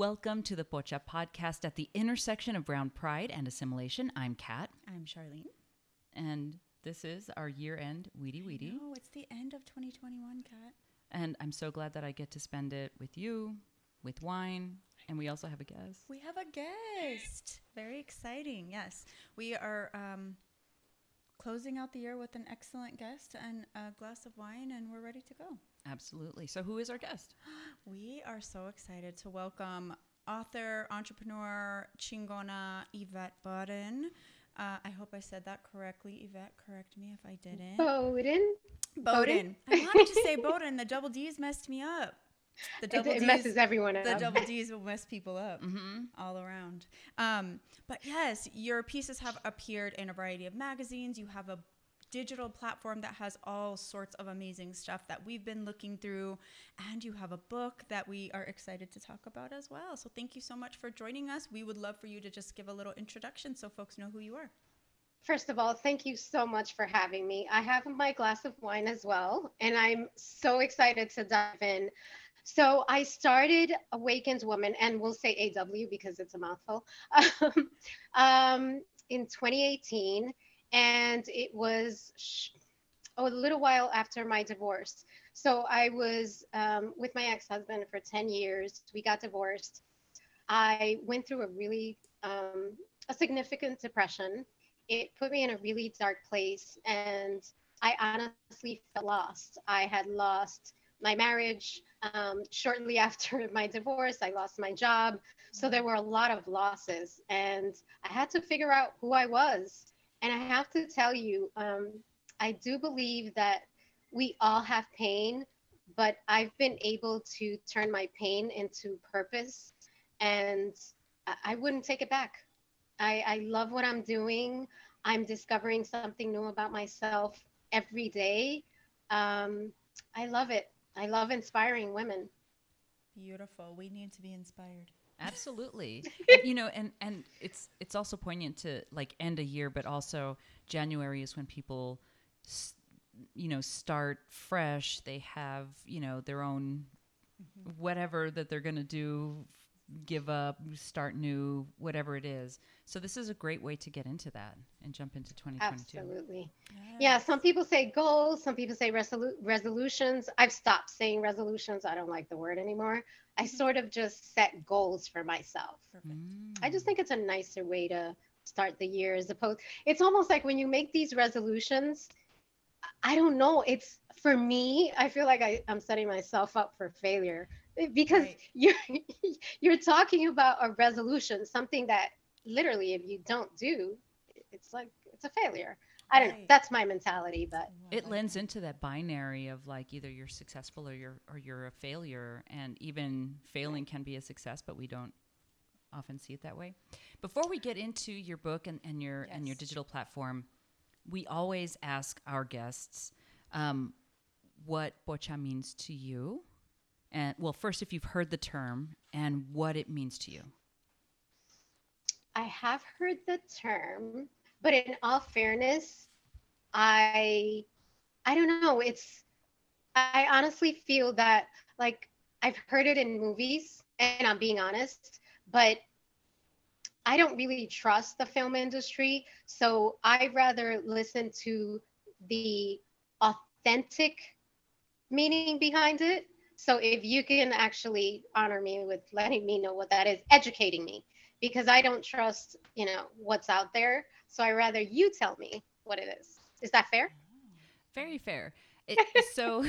Welcome to the Pocha podcast at the intersection of brown pride and assimilation. I'm Kat, I'm Charlene. and this is our year end Weedy Weedy. Oh, it's the end of 2021, Kat. And I'm so glad that I get to spend it with you, with wine, and we also have a guest. We have a guest. Very exciting. Yes, we are um, closing out the year with an excellent guest and a glass of wine, and we're ready to go. Absolutely. So, who is our guest? We are so excited to welcome author, entrepreneur, chingona Yvette Bowden. Uh, I hope I said that correctly. Yvette, correct me if I didn't. Bowden. Bowden. I wanted to say Bowden. The double D's messed me up. The It, double it D's. messes everyone up. the double D's will mess people up Mm-hmm. all around. Um, but yes, your pieces have appeared in a variety of magazines. You have a digital platform that has all sorts of amazing stuff that we've been looking through, and you have a book that we are excited to talk about as well. So thank you so much for joining us. We would love for you to just give a little introduction so folks know who you are. First of all, thank you so much for having me. I have my glass of wine as well, and I'm so excited to dive in. So I started Awakened Woman, and we'll say AW because it's a mouthful, um, in 2018, and it was a little while after my divorce. So I was um, with my ex-husband for 10 years. We got divorced. I went through a really um, a significant depression. It put me in a really dark place, and I honestly felt lost. I had lost my marriage. Um, shortly after my divorce, I lost my job. So there were a lot of losses, and I had to figure out who I was. And I have to tell you, um, I do believe that we all have pain, but I've been able to turn my pain into purpose, and I, wouldn't take it back. I, I love what I'm doing. I'm discovering something new about myself every day. Um, I love it. I love inspiring women. Beautiful. We need to be inspired. Absolutely. You know, and and it's it's also poignant to like end a year, but also January is when people, s- you know, start fresh. They have you know their own mm-hmm. whatever that they're gonna do, give up, start new, whatever it is. So this is a great way to get into that and jump into 2022. Absolutely. Yeah, some people say goals, some people say resolu- resolutions. I've stopped saying resolutions. I don't like the word anymore. I mm-hmm. sort of just set goals for myself. Perfect. I just think it's a nicer way to start the year as opposed it's almost like when you make these resolutions i don't know it's for me i feel like I, i'm setting myself up for failure because Right. you're you're talking about a resolution something that literally if you don't do it's like it's a failure. I don't know. That's my mentality but it lends into that binary of like either you're successful or you're or you're a failure and even failing can be a success but we don't often see it that way. Before we get into your book and, and your and your digital platform we always ask our guests um, what pocha means to you and well first if you've heard the term and what it means to you I have heard the term, but in all fairness, I I don't know. It's I honestly feel that like I've heard it in movies, and I'm being honest, but I don't really trust the film industry, so I rather listen to the authentic meaning behind it. So if you can actually honor me with letting me know what that is, educating me because I don't trust, you know, what's out there. So I rather you tell me what it is. Is that fair? Very fair. It, so,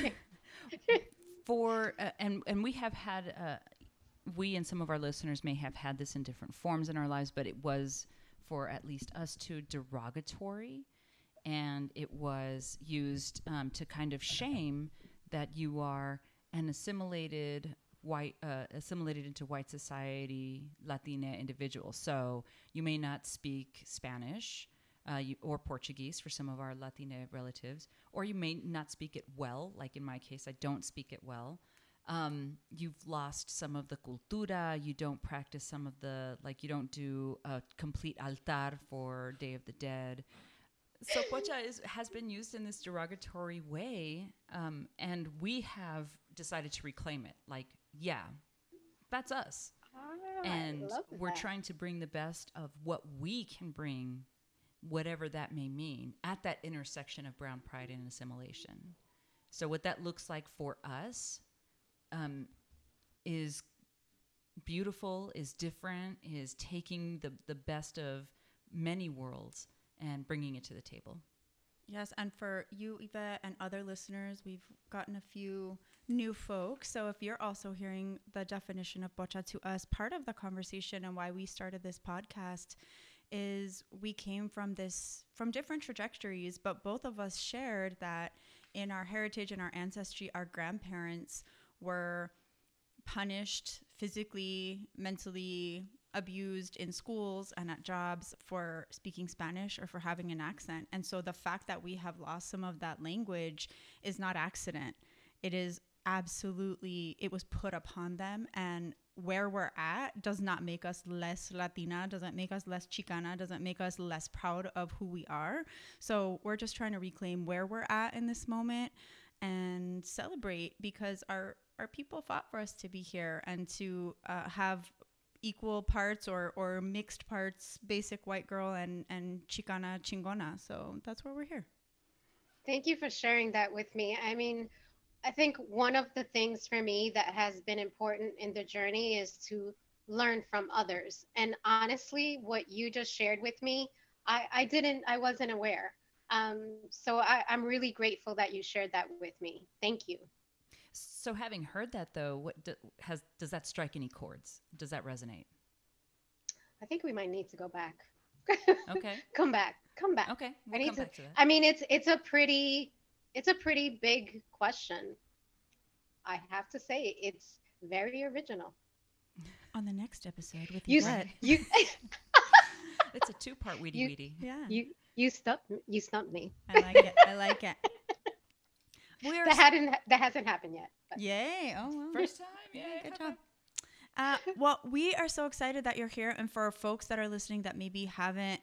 for uh, and and we have had uh, we and some of our listeners may have had this in different forms in our lives, but it was for at least us two derogatory, and it was used um, to kind of shame that you are an assimilated white uh, assimilated into white society Latina individual. So you may not speak Spanish uh, you, or Portuguese for some of our Latina relatives, or you may not speak it well. Like in my case, I don't speak it well. Um, you've lost some of the cultura. You don't practice some of the like. You don't do a complete altar for Day of the Dead. So pocha is, has been used in this derogatory way, um, and we have decided to reclaim it. Like, yeah, that's us. Ah, and we're that. trying to bring the best of what we can bring whatever that may mean at that intersection of brown pride and assimilation so what that looks like for us um, is beautiful is different is taking the, the best of many worlds and bringing it to the table Yes, and for you, Eva, and other listeners, we've gotten a few new folks. So if you're also hearing the definition of pocha to us, part of the conversation and why we started this podcast is we came from this from different trajectories, but both of us shared that in our heritage and our ancestry, our grandparents were punished physically, mentally, abused in schools and at jobs for speaking Spanish or for having an accent. And so the fact that we have lost some of that language is not accident. It is absolutely it was put upon them and where we're at does not make us less latina doesn't make us less chicana doesn't make us less proud of who we are so we're just trying to reclaim where we're at in this moment and celebrate because our our people fought for us to be here and to uh, have equal parts or or mixed parts basic white girl and and chicana chingona so that's where we're here Thank you for sharing that with me. I mean, I think one of the things for me that has been important in the journey is to learn from others. And honestly, what you just shared with me, I, I didn't, I wasn't aware. Um, so I, I'm really grateful that you shared that with me. Thank you. So having heard that though what do, has does that strike any chords does that resonate I think we might need to go back. okay come back. Come back. okay I we'll need come to- back to that I mean, it's it's a pretty it's a pretty big question. I have to say, it's very original. on the next episode with You Yvette. you it's a two-part weedy You- weedy yeah you you stumped you stumped me. i like it i like it we're That hadn't that hasn't happened yet. But yay oh well. first time Yeah, yeah good job. Uh, well, we are so excited that you're here. And for folks that are listening that maybe haven't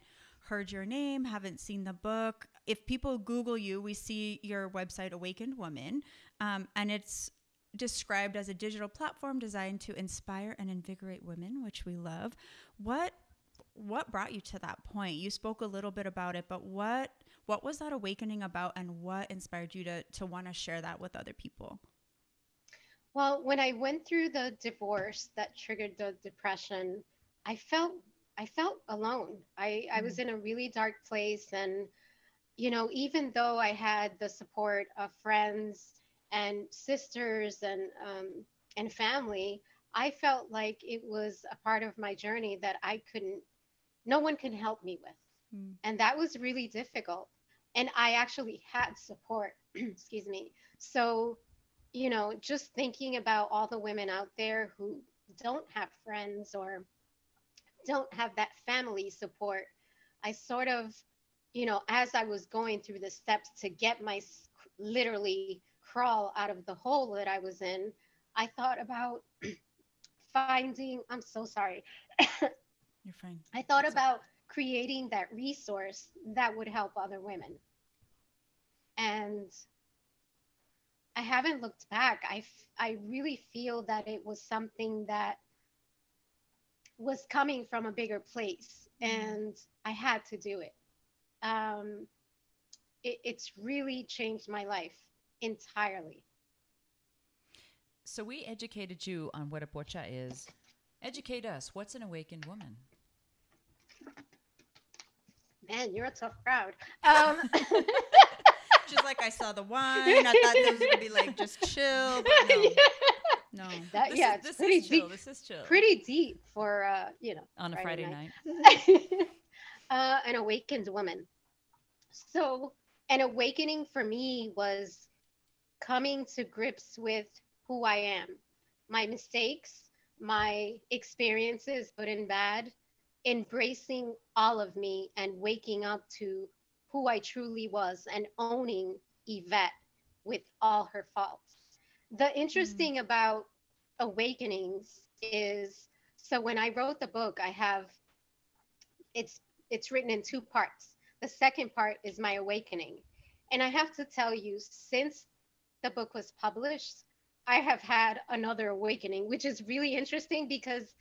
heard your name, haven't seen the book, if people Google you, we see your website, Awakened Woman, um, and it's described as a digital platform designed to inspire and invigorate women, which we love. What what brought you to that point? You spoke a little bit about it, but what what was that awakening about, and what inspired you to to want to share that with other people? Well, when I went through the divorce that triggered the depression, I felt I felt alone. I, I was in a really dark place and you know, even though I had the support of friends and sisters and um, and family, I felt like it was a part of my journey that I couldn't no one can help me with. Mm. And that was really difficult. And I actually had support, excuse me. So you know, just thinking about all the women out there who don't have friends or don't have that family support, I sort of, you know, as I was going through the steps to get my literally crawl out of the hole that I was in, I thought about finding, I'm so sorry. You're fine. I thought about creating that resource that would help other women. And I haven't looked back. I, f- I really feel that it was something that was coming from a bigger place and I had to do it. Um, it. It's really changed my life entirely. So we educated you on what a pocha is. Educate us. What's an awakened woman? Man, you're a tough crowd. Um, She's like, I saw the wine. I thought this was gonna be like just chill, but no, no. that, This yeah, is, this pretty is chill. deep. This is chill. Pretty deep for uh, you know on a Friday Friday night. night. uh, an awakened woman. So, an awakening for me was coming to grips with who I am, my mistakes, my experiences, good and bad, embracing all of me and waking up to who I truly was and owning Yvette with all her faults. The mm-hmm. interesting about awakenings is so when I wrote the book, I have it's it's written in two parts. The second part is my awakening. And I have to tell you, since the book was published, I have had another awakening, which is really interesting because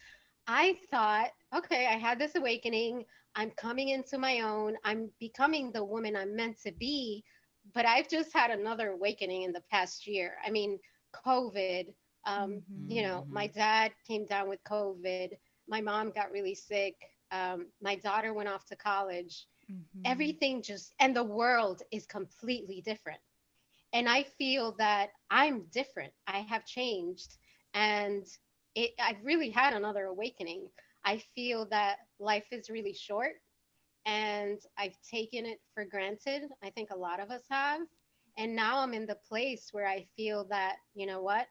I thought, okay, I had this awakening. I'm coming into my own. I'm becoming the woman I'm meant to be. But I've just had another awakening in the past year. I mean, COVID, um, Mhm. you know, my dad came down with COVID. My mom got really sick. Um, my daughter went off to college. Mhm. Everything just, and the world is completely different. And I feel that I'm different. I have changed. And it, I've really had another awakening. I feel that life is really short and I've taken it for granted. I think a lot of us have. And now I'm in the place where I feel that, you know what?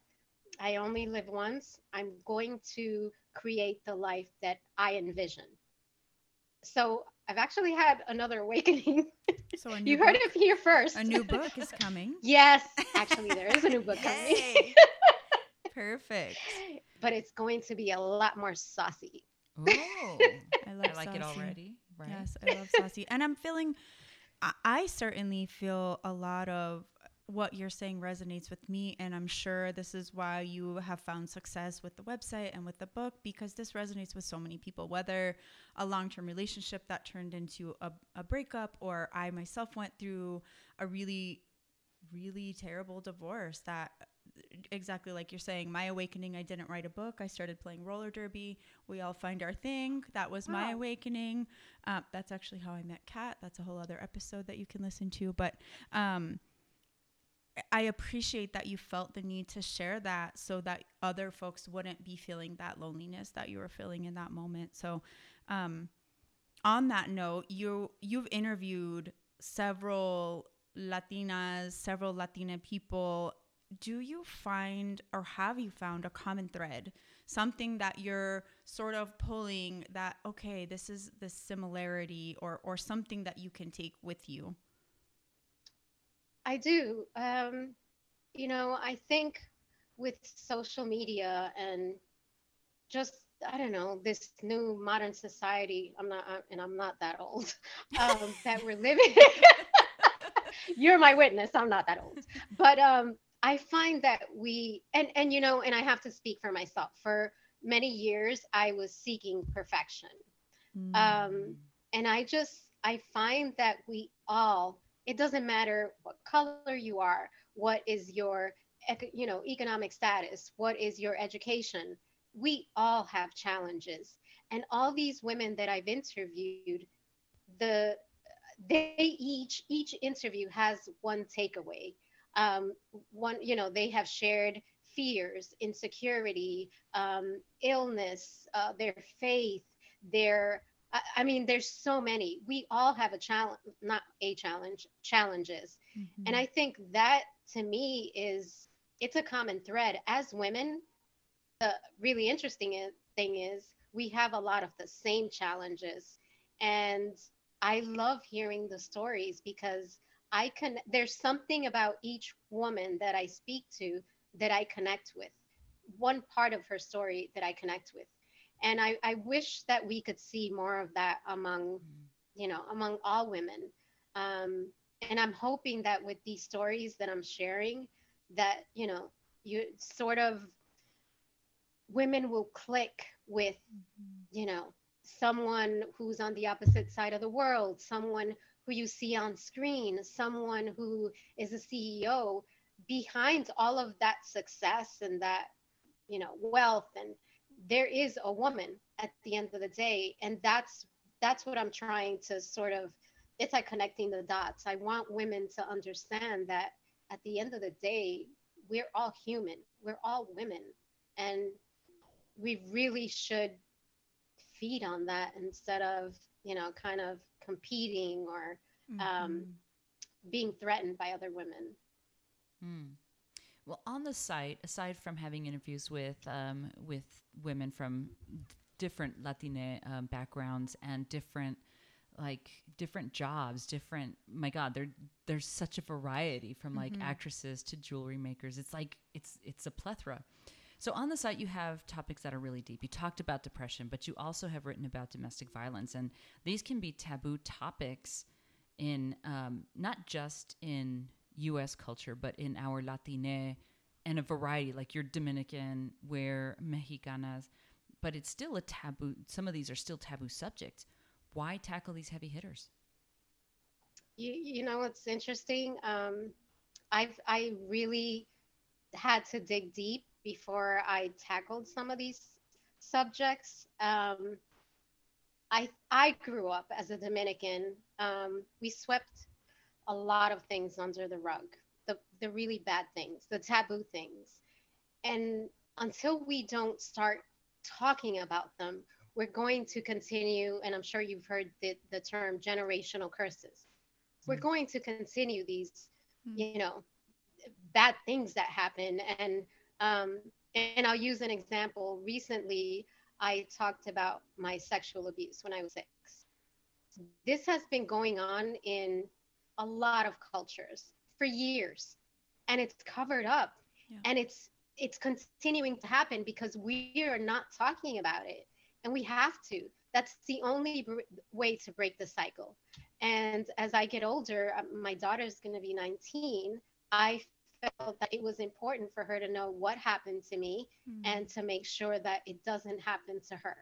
I only live once. I'm going to create the life that I envision. So I've actually had another awakening. So a new you heard it here first. A new book is coming. yes, actually, there is a new book coming, Yay. Perfect. but it's going to be a lot more saucy. Oh, I love I like it saucy. already. Right. Yes, I love saucy. And I'm feeling, I, I certainly feel a lot of what you're saying resonates with me. And I'm sure this is why you have found success with the website and with the book because this resonates with so many people, whether a long term relationship that turned into a, a breakup or I myself went through a really, really terrible divorce that exactly like you're saying my awakening i didn't write a book. I started playing roller derby. We all find our thing. That was my awakening. Uh, that's actually how i met kat. That's a whole other episode that you can listen to. But um, i appreciate that you felt the need to share that so that other folks wouldn't be feeling that loneliness that you were feeling in that moment. So um, on that note you you've interviewed several latinas several latina people do you find or have you found a common thread something that you're sort of pulling that okay this is the similarity or or something that you can take with you I do. Um, you know, I think with social media and just I don't know this new modern society. I'm not, and I'm not that old. Um, that we're living. You're my witness. I'm not that old, but um, I find that we and and you know, and I have to speak for myself. For many years, I was seeking perfection. Um, and i just i find that we all it doesn't matter what color you are what is your you know economic status what is your education we all have challenges. And all these women that i've interviewed the they each each interview has one takeaway um, one you know they have shared fears insecurity um, illness uh, their faith their I, I mean there's so many. We all have a challenge not a challenge challenges. Mm-hmm. and i think that to me is it's a common thread. As women the really interesting thing is we have a lot of the same challenges. And i love hearing the stories because i can there's something about each woman that i speak to that i connect with. One part of her story that i connect with. And I, I wish that we could see more of that among you know among all women. Um, and i'm hoping that with these stories that i'm sharing that you know you sort of women will click with you know someone who's on the opposite side of the world someone who you see on screen someone who is a ceo behind all of that success and that you know wealth and there is a woman at the end of the day. And that's that's what i'm trying to sort of it's like connecting the dots. I want women to understand that at the end of the day we're all human. We're all women. And we really should feed on that instead of you know kind of competing or um, being threatened by other women Hmm. Well, on the site, aside from having interviews with um, with women from different Latina um, backgrounds and different like different jobs, different my God, there there's such a variety from like Mhm. actresses to jewelry makers. It's like it's it's a plethora. So on the site, you have topics that are really deep. You talked about depression, but you also have written about domestic violence, and these can be taboo topics in um, not just in U.S. culture, but in our Latine and a variety, like you're Dominican, we're Mexicanas, but it's still a taboo. Some of these are still taboo subjects. Why tackle these heavy hitters? You, you know what's interesting? Um, I've I really had to dig deep before I tackled some of these subjects. Um, I I grew up as a Dominican. Um, we swept a lot of things under the rug, the the really bad things, the taboo things, and until we don't start talking about them, we're going to continue. And I'm sure you've heard the the term generational curses. We're going to continue these, you know, bad things that happen and um, and I'll use an example. Recently, I talked about my sexual abuse when I was six. This has been going on in a lot of cultures for years, and it's covered up, Yeah. and it's it's continuing to happen because we are not talking about it, and we have to. That's the only br- way to break the cycle. And as I get older, uh, my daughter's going to be 19. I felt that it was important for her to know what happened to me Mm. and to make sure that it doesn't happen to her.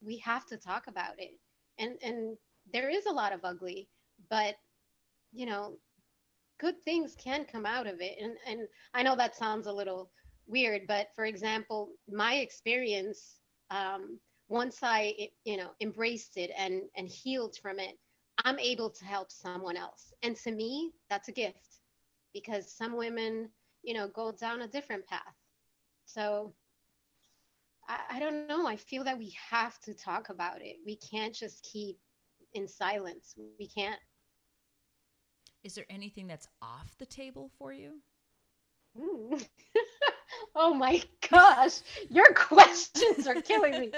We have to talk about it. And and there is a lot of ugly, but you know, good things can come out of it. And and I know that sounds a little weird, but for example, my experience um, once I you know embraced it and and healed from it, I'm able to help someone else. And to me, that's a gift because some women, you know, go down a different path. So I, I don't know. I feel that we have to talk about it. We can't just keep in silence. We can't. Is there anything that's off the table for you? Mm. oh my gosh, your questions are killing me.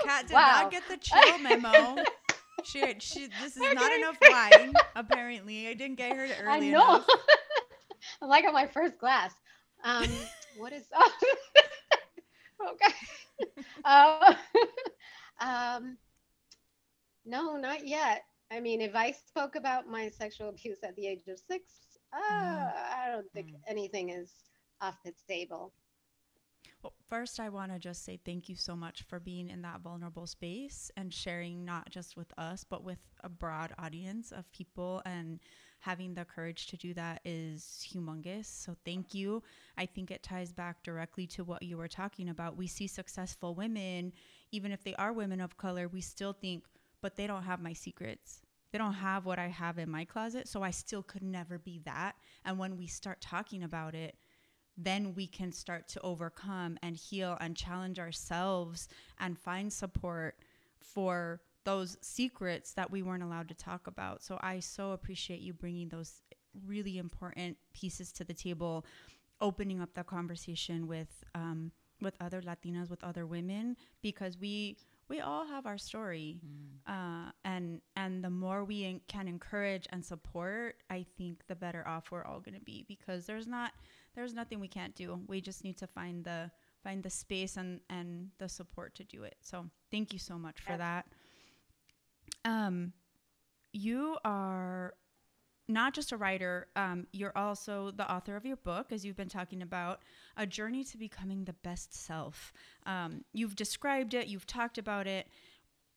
Kat did Wow. not get the chill memo. She, she, this is not enough wine. Apparently, I didn't get her to I early know. I'm like on my first glass. Um, what is okay? uh, um, no, not yet. I mean, if I spoke about my sexual abuse at the age of six, uh, I don't think Mm. anything is off the table. First, I want to just say thank you so much for being in that vulnerable space and sharing not just with us, but with a broad audience of people. And having the courage to do that is humongous. So, thank you. I think it ties back directly to what you were talking about. We see successful women, even if they are women of color, we still think, but they don't have my secrets. They don't have what I have in my closet. So, I still could never be that. And when we start talking about it, then we can start to overcome and heal and challenge ourselves and find support for those secrets that we weren't allowed to talk about. So I so appreciate you bringing those really important pieces to the table, opening up the conversation with um, with other Latinas, with other women, because we we all have our story, uh, and and the more we en- can encourage and support, I think the better off we're all going to be. Because there's not there's nothing we can't do. We just need to find the find the space and and the support to do it. So thank you so much for Yes. that. Um, you are not just a writer, um, you're also the author of your book, as you've been talking about, A Journey to Becoming the Best Self. Um, you've described it, you've talked about it.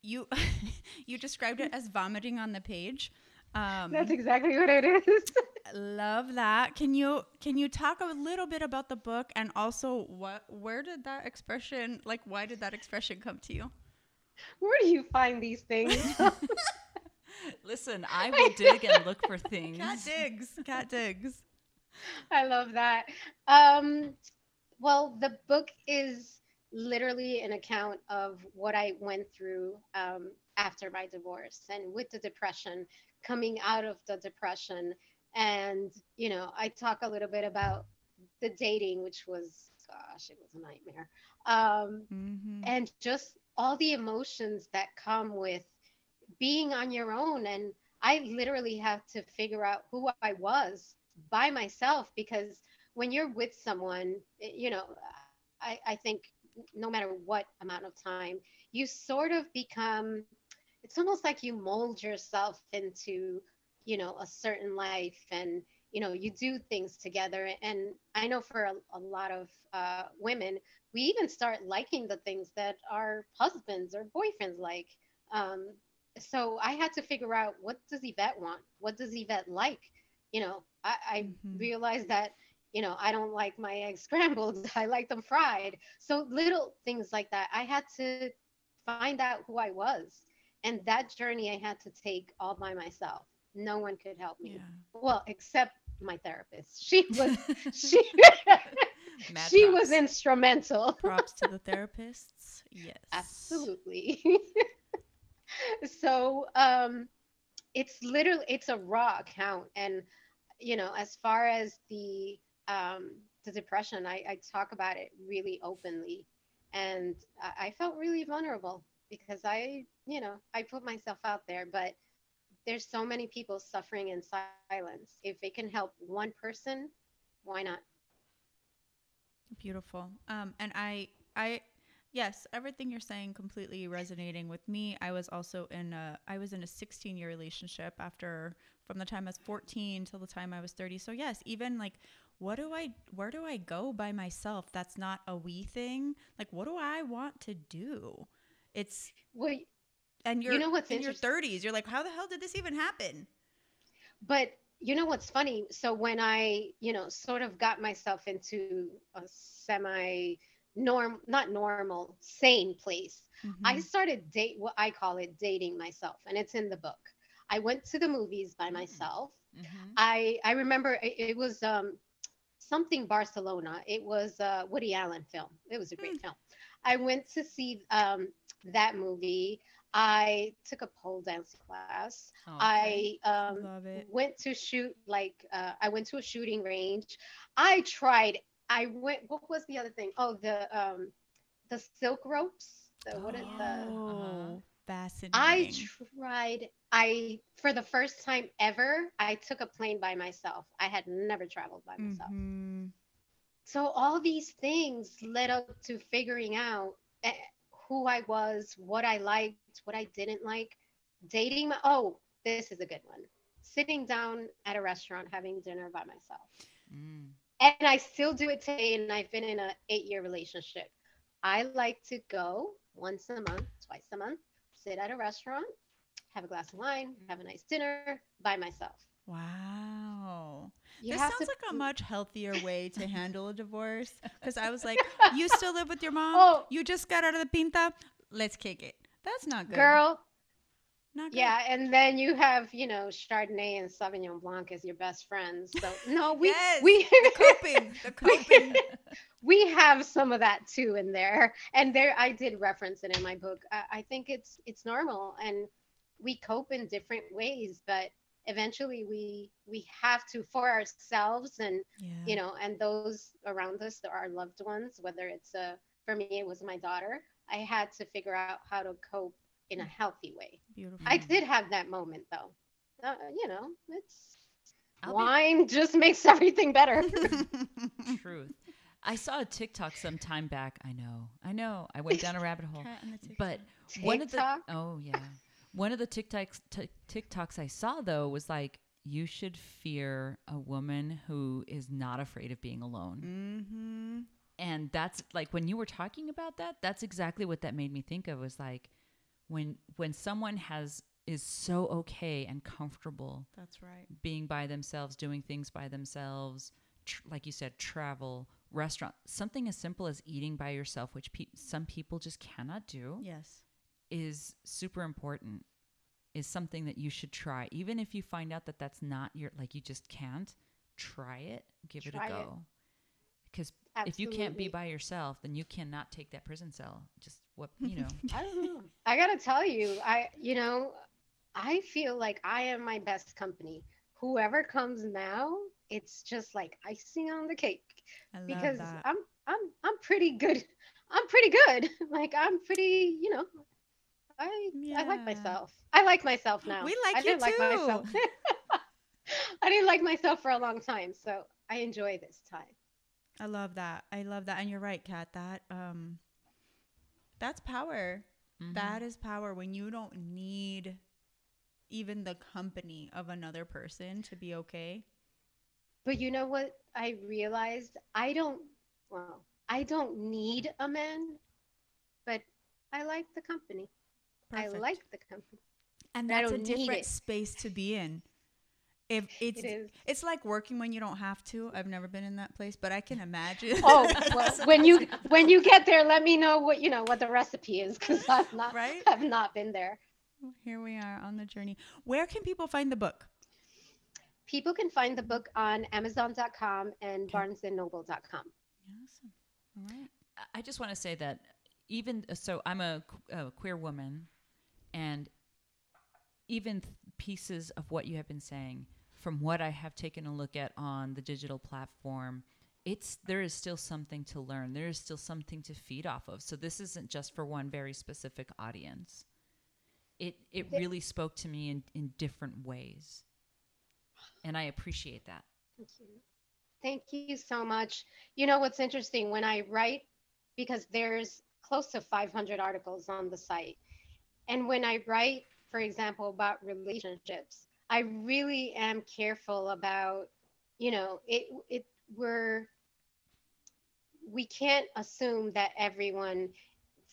You you described it as vomiting on the page. Um, That's exactly what it is. love that. Can you can you talk a little bit about the book and also what where did that expression like why did that expression come to you? Where do you find these things? Listen, I will dig and look for things. Kat digs. Kat digs. I love that. Um, well, the book is literally an account of what I went through um, after my divorce and with the depression, coming out of the depression. And, you know, I talk a little bit about the dating, which was, gosh, it was a nightmare. Um, Mm-hmm. and just all the emotions that come with being on your own and i literally have to figure out who i was by myself because when you're with someone eh, you know i, I think no matter what amount of time you sort of become it's almost like you mold yourself into you know a certain life and you know you do things together and i know for a, a lot of uh, women we even start liking the things that our husbands or boyfriends like. Um, so I had to figure out what does Yvette want? What does Yvette like? You know, I, I Mhm. realized that, you know, I don't like my eggs scrambled. I like them fried. So little things like that. I had to find out who I was. And that journey I had to take all by myself. No one could help me. Well, except my therapist. She was she she props. was instrumental. Props to the therapists. Yes. Absolutely. So um it's literally it's a raw account. And you know as far as the um the depression i i talk about it really openly. And I, I felt really vulnerable because i you know i put myself out there but there's so many people suffering in silence. If it can help one person why not? Beautiful. Um, and I, I, yes, everything you're saying completely resonating with me. I was also in a, I was in a 16 year relationship after, from the time I was 14 till the time I was 30. So yes, even like, what do I, where do I go by myself? That's not a we thing. Like, what do I want to do? It's, well and you're you know what's in your 30s. You're like, how the hell did this even happen? but you know what's funny so when i you know sort of got myself into a semi norm not normal sane place i Mhm. started date what i call it dating myself and it's in the book i went to the movies by Mm. myself Mhm. i i remember it, it was um something barcelona it was a woody allen film it was a great film i went to see um that movie i took a pole dance class Okay. I um, went to shoot like uh, I went to a shooting range. I tried. I went. What was the other thing? Oh, the um, the silk ropes. The what is the? Oh, Uh-huh. fascinating. I tried. I for the first time ever, I took a plane by myself. I had never traveled by myself. Mhm. So all these things led up to figuring out eh, who I was, what I liked, what I didn't like. Dating. My, oh, this is a good one. Sitting down at a restaurant having dinner by myself. Mm. And I still do it today, and I've been in a eight-year relationship. I like to go once a month, twice a month, sit at a restaurant, have a glass of wine, have a nice dinner by myself. Wow. You this sounds to- like a much healthier way to handle a divorce. Because I was like, you still live with your mom? Oh. You just got out of the pinta? Let's kick it. That's not good. girl. Not good. Yeah, and then you have, you know, Chardonnay and Sauvignon Blanc as your best friends. So no, we Yes, we the coping. The coping. we have some of that too in there, and there I did reference it in my book. I, I think it's it's normal, and we cope in different ways, but eventually we we have to for ourselves and yeah. you know and those around us our loved ones whether it's a for me it was my daughter i had to figure out how to cope in a healthy way Beautiful. I did have that moment though. Uh, you know, it's I'll be- wine just makes everything better. Truth. I saw a TikTok some time back. I know. I know. I went down a rabbit hole. Kat in the TikTok. But one of the oh yeah, one of the TikToks t- TikToks I saw though was like you should fear a woman who is not afraid of being alone. mm-hmm. And that's like when you were talking about that, that's exactly what that made me think of was like when when someone has is so okay and comfortable That's right. being by themselves, doing things by themselves, tr- like you said, travel, restaurant, something as simple as eating by yourself, which pe- some people just cannot do, Yes. is super important. Is something that you should try, even if you find out that that's not your like you just can't. Try it, give Try it it. a go. Because if you can't be by yourself, then you cannot take that prison cell. Just what you know. I don't know. I gotta tell you, I you know, I feel like I am my best company. Whoever comes now, it's just like icing on the cake I love because that. I'm I'm I'm pretty good. I'm pretty good. Like I'm pretty, you know. I I like myself. I like myself now. We like I you didn't like myself. too. I didn't like myself for a long time, so I enjoy this time. I love that. I love that. And you're right, Kat. That um that's power. Mhm. That is power when you don't need even the company of another person to be okay. But you know what I realized? I don't well, I don't need a man, but I like the company. Perfect. I like the company. and but I that's a different space to be in. If it's It is. it's like working when you don't have to. I've never been in that place, but I can imagine. Oh, well, when you when you get there, let me know what you know what the recipe is because I've not Right? I've not been there. Here we are on the journey. Where can people find the book? People can find the book on Amazon.com and Okay. BarnesandNoble.com. Awesome. All right. I just want to say that even so, I'm a, a queer woman, and even th- pieces of what you have been saying, from what I have taken a look at on the digital platform, it's there is still something to learn. There is still something to feed off of. So this isn't just for one very specific audience. It it really spoke to me in, in different ways, and I appreciate that. Thank you. Thank you so much. You know what's interesting when I write, because there's close to 500 articles on the site. And when I write, for example, about relationships, I really am careful about, you know, it, it, we're, we can't assume that everyone,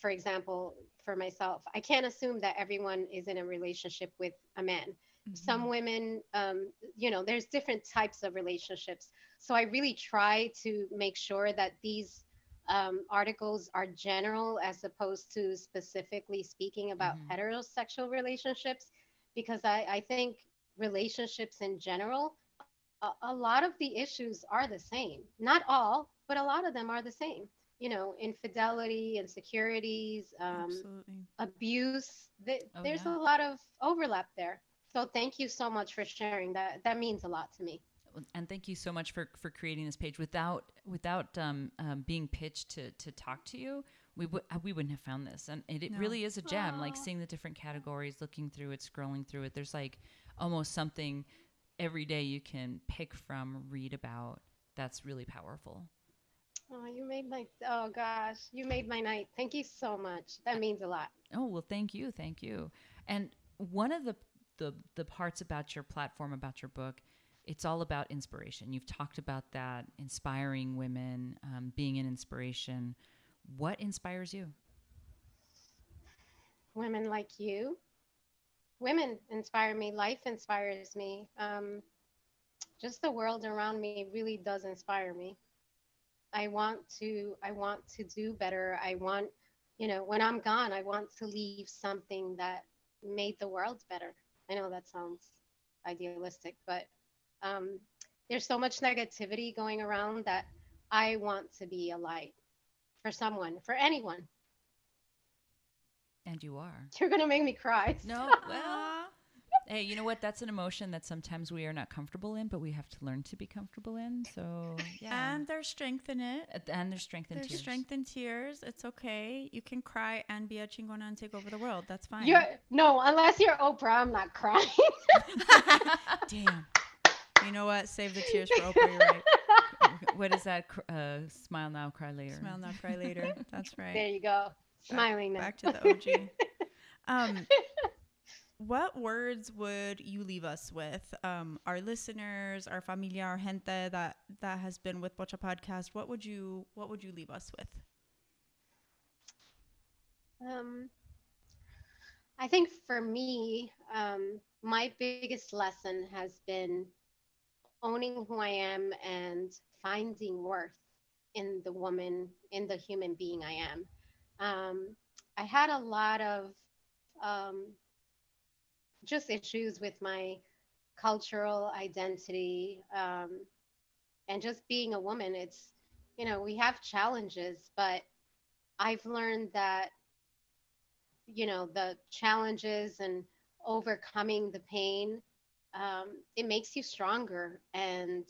for example, for myself, I can't assume that everyone is in a relationship with a man. Some women um, you know there's different types of relationships. So i really try to make sure that these um, articles are general as opposed to specifically speaking about Mhm. heterosexual relationships because I, I think relationships in general a, a lot of the issues are the same. Not all but a lot of them are the same. You know infidelity insecurities um, abuse th- Oh, there's yeah. a lot of overlap there. So thank you so much for sharing that. That means a lot to me. And thank you so much for for creating this page. Without without um, um, being pitched to to talk to you we would we wouldn't have found this. And it, it No. really is a gem like seeing the different categories looking through it scrolling through it. There's like almost something every day you can pick from read about that's really powerful oh you made my oh gosh you made my night thank you so much that means a lot Oh well, thank you, thank you. And one of the the the parts about your platform, about your book, it's all about inspiration. You've talked about that, inspiring women, um, being an inspiration. What inspires you? women like you women inspire me life inspires me um, just the world around me really does inspire me. I want to i want to do better. I want you know when i'm gone i want to leave something that made the world better. I know that sounds idealistic but um, there's so much negativity going around that i want to be a light for someone for anyone And you are. you're gonna make me cry No, well, hey, you know what? That's an emotion that sometimes we are not comfortable in, but we have to learn to be comfortable in. So yeah, And there's strength in it. and, and there's strength in tears. There's tears. strength in tears. It's okay. You can cry and be a chingona and take over the world. That's fine. You're no, unless you're Oprah, I'm not crying. Damn. You know what? Save the tears for Oprah. You're right. what is that? Uh, smile now, cry later. Smile now, cry later. That's right. there you go, smiling now. Back to the OG. Um, what words would you leave us with? Um, our listeners, our familia, our gente that that has been with Pocha Podcast. What would you What would you leave us with? Um, I think for me, um, my biggest lesson has been owning who I am and finding worth in the woman, in the human being I am. Um, I had a lot of um, just issues with my cultural identity um, and just being a woman. It's, you know, we have challenges, but I've learned that you know the challenges and overcoming the pain um, it makes you stronger and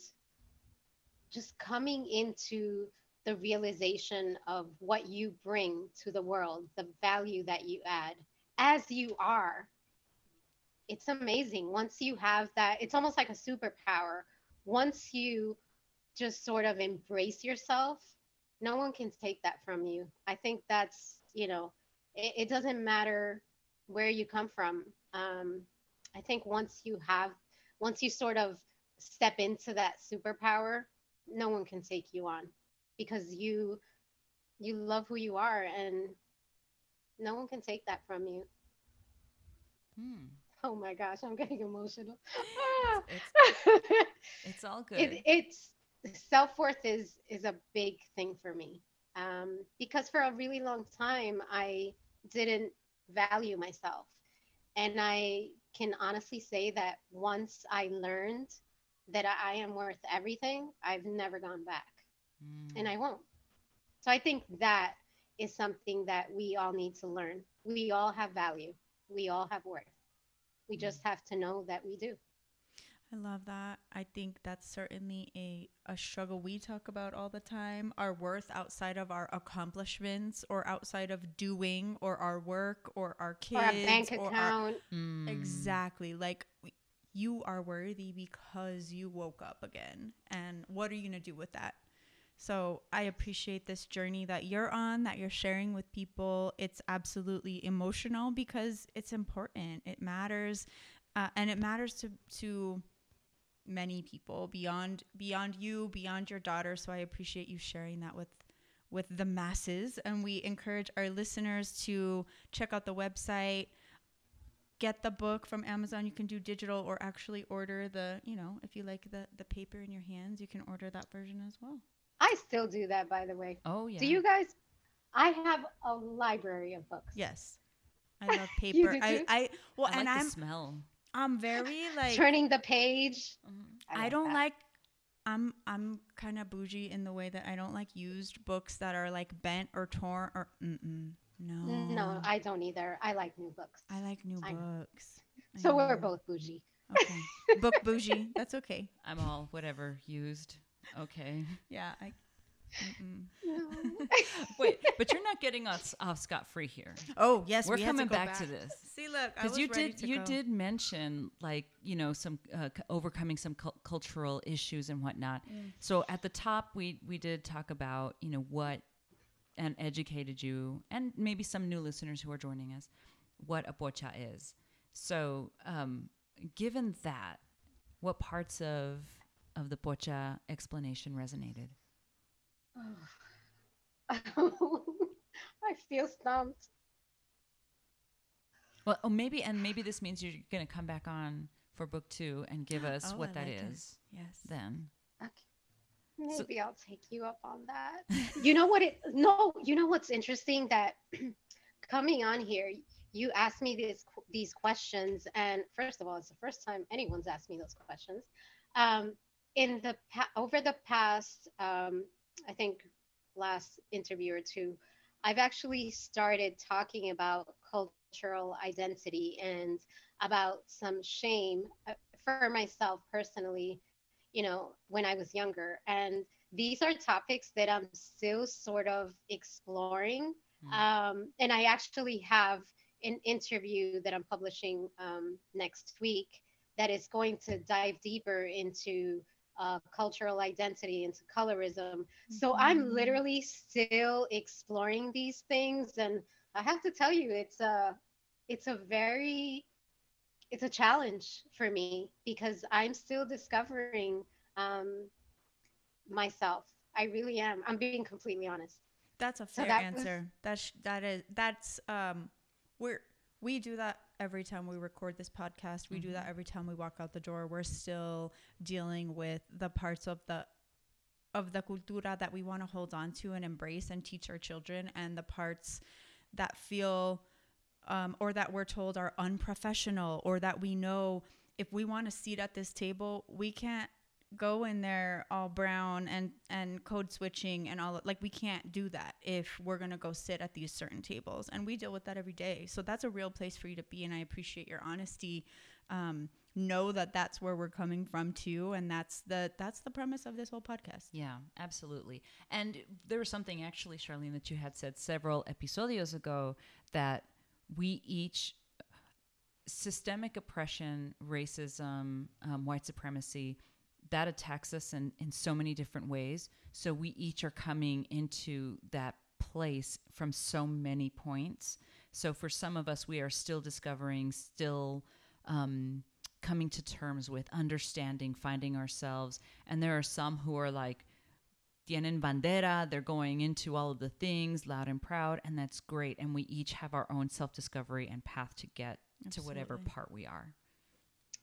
just coming into the realization of what you bring to the world the value that you add as you are it's amazing. Once you have that it's almost like a superpower. Once you just sort of embrace yourself no one can take that from you. I think that's you know it, it doesn't matter where you come from. Um, I think once you have, once you sort of step into that superpower, no one can take you on because you you love who you are and no one can take that from you. Hmm. Oh my gosh, I'm getting emotional. It's, it's all good. it, it's self-worth is is a big thing for me um, because for a really long time i didn't value myself and i can honestly say that once i learned that i am worth everything i've never gone back Mm. and i won't so i think that is something that we all need to learn we all have value we all have worth we just have to know that we do I love that. I think that's certainly a, a struggle we talk about all the time. Our worth outside of our accomplishments or outside of doing or our work or our kids or a bank or our- account Mm. Exactly. Like you are worthy because you woke up again. And what are you going to do with that? So I appreciate this journey that you're on, that you're sharing with people. It's absolutely emotional because it's important. It matters. Uh, and it matters to, to many people beyond beyond you beyond your daughter so i appreciate you sharing that with with the masses and we encourage our listeners to check out the website get the book from amazon you can do digital or actually order the you know if you like the the paper in your hands you can order that version as well i still do that by the way Oh yeah. Do you guys? I have a library of books. yes i love You paper do i too? i well I and like i'm the smell. i'm very like Turning the page. Mhm. I, like don't that. like I'm I'm kind of bougie in the way that I don't like used books that are like bent or torn or mm-mm, no. No, I don't either. I like new books. I like new I know. books. So we're both bougie. okay. Book bougie. That's okay. I'm all whatever used. Okay. Yeah. I. No. Wait, but you're not getting us off scot free here. Oh yes, We're we had coming go back, to this. See, look, because you ready did to you go. did mention like you know some uh, overcoming some cul- cultural issues and whatnot Mm. so at the top we we did talk about you know what and educated you and maybe some new listeners who are joining us what a pocha is so um, given that what parts of of the pocha explanation resonated Oh. I feel stumped. well oh, maybe and maybe this means you're going to come back on for book two and give us Oh, what I that like is it. Yes. then Okay. So- Maybe I'll take you up on that. you know what it no, you know what's interesting that coming on here, you asked me these these questions and first of all, it's the first time anyone's asked me those questions. Um in the pa- over the past um I think last interview or two, I've actually started talking about cultural identity and about some shame uh, for myself personally you know, when I was younger. And these are topics that I'm still sort of exploring. Mm. Um, and I actually have an interview that I'm publishing um, next week that is going to dive deeper into uh, cultural identity, into colorism. So I'm Mhm. literally still exploring these things. And I have to tell you, it's a, it's a very it's a challenge for me because I'm still discovering um, myself. I really am. I'm being completely honest. That's a So fair that was- answer. That's that is that's um we're we do that every time we record this podcast. We do that every time we walk out the door. We're still dealing with the parts of the of the cultura that we want to hold on to and embrace and teach our children and the parts that feel um, or that we're told are unprofessional or that we know if we want a seat at this table we can't go in there all brown and and code switching and all like we can't do that if we're going to go sit at these certain tables. And we deal with that every day. So that's a real place for you to be and i appreciate your honesty. Um, know that that's where we're coming from too and that's the that's the premise of this whole podcast. Yeah, absolutely. And there was something actually, Charlene, that you had said several episodios ago that we each systemic oppression, racism, um, white supremacy that attacks us in, in so many different ways. So we each are coming into that place from so many points. So for some of us, we are still discovering, still um, coming to terms with understanding, finding ourselves. And there are some who are like, tienen bandera, they're going into all of the things loud and proud, and that's great. And we each have our own self discovery and path to get to whatever part we are.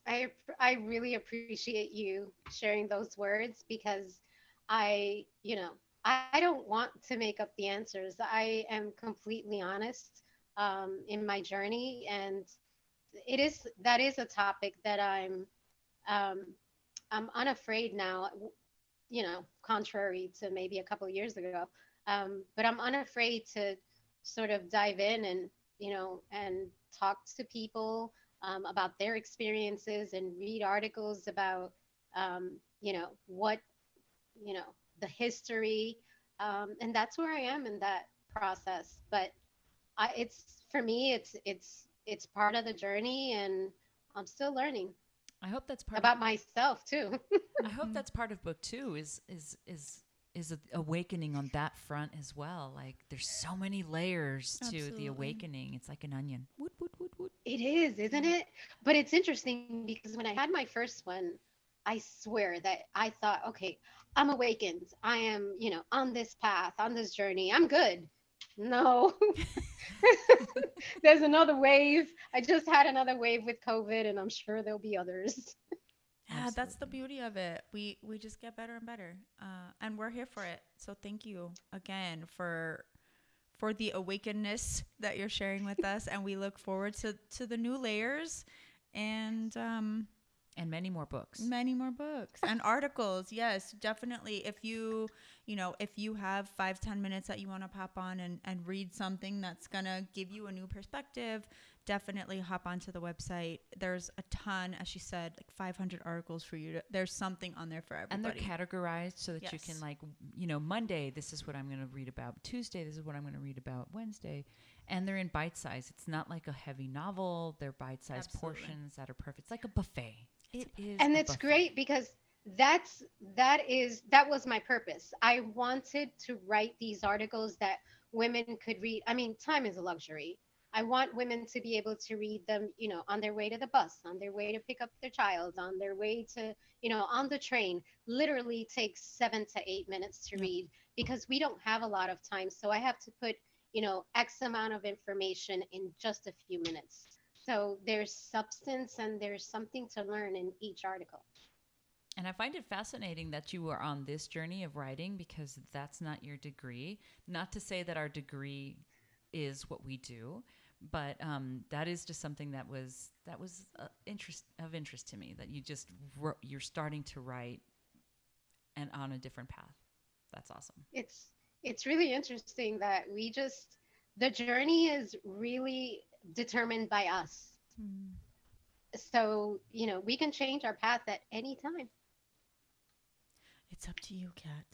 I I really appreciate you sharing those words because I, you know, I, I don't want to make up the answers. I am completely honest um, in my journey, and it is that is a topic that I'm um, I'm unafraid now. You know, contrary to maybe a couple years ago, um, but I'm unafraid to sort of dive in and you know and talk to people um, about their experiences and read articles about um, you know what you know the history um, and that's where i am in that process but I, it's for me it's it's it's part of the journey and i'm still learning I hope that's part about of, myself too I hope that's part of book two is is is is a awakening on that front as well. Like there's so many layers to Absolutely. the awakening. It's like an onion. Woot. It is, isn't it? But it's interesting because when I had my first one, I swear that I thought, okay, I'm awakened. I am, you know, on this path, on this journey. I'm good. No. There's another wave. I just had another wave with COVID, and I'm sure there'll be others. Yeah, that's the beauty of it. We we just get better and better, uh, and we're here for it. So thank you again for for the awakeness that you're sharing with us, and we look forward to to the new layers and um, And many more books. many more books and articles. Yes, definitely. If you you know if you have five ten minutes that you want to pop on and and read something that's gonna give you a new perspective, definitely hop onto the website. There's a ton, as she said, like 500 articles for you. To, there's something on there for everybody. and they're categorized so that you can like you know monday this is what i'm going to read about. Tuesday this is what i'm going to read about. Wednesday. And they're in bite size. It's not like a heavy novel. They're bite sized portions that are perfect. It's like a buffet. It's It is and a it's buffet. great because that's that is that was my purpose. I wanted to write these articles that women could read. I mean time is a luxury i want women to be able to read them you know on their way to the bus on their way to pick up their child on their way to you know on the train. Literally takes seven to eight minutes to read because we don't have a lot of time. So i have to put you know x amount of information in just a few minutes. So there's substance and there's something to learn in each article. And i find it fascinating that you are on this journey of writing because that's not your degree. Not to say that our degree is what we do but um, that is just something that was that was uh, interest of interest to me that you just wrote, you're starting to write and on a different path that's awesome it's it's really interesting that we just the journey is really determined by us Mm. so you know we can change our path at any time It's up to you, Kat.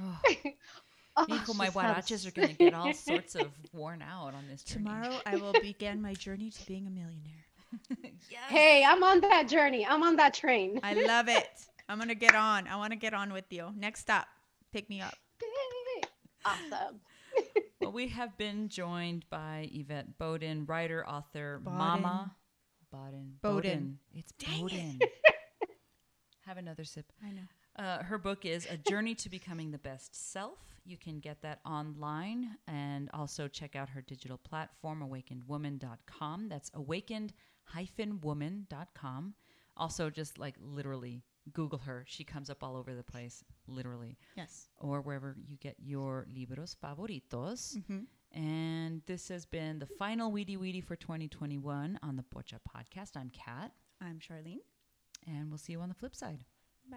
oh, oh, Hijo, my she huaraches are going to get all sorts of worn out on this journey. Tomorrow, I will begin my journey to being a millionaire. yes. hey i'm on that journey i'm on that train I love it. I'm gonna get on. I want to get on with you. Next stop, pick me up. awesome well, we have been joined by Yvette Bowden, writer, author, Bowden. mama. Bowden. Bowden. It's Dang Bowden. Have another sip. I know. Uh, her book is A Journey to Becoming the Best Self. You can get that online and also check out her digital platform, awakenedwoman.com. That's awakened-woman.com. Also, just like literally Google her. She comes up all over the place, literally, Yes. or wherever you get your libros favoritos. Mm-hmm. And this has been the final Weedy Weedy for 2021 on the Pocha podcast. I'm Kat, I'm Charlene. and we'll see you on the flip side. Bye.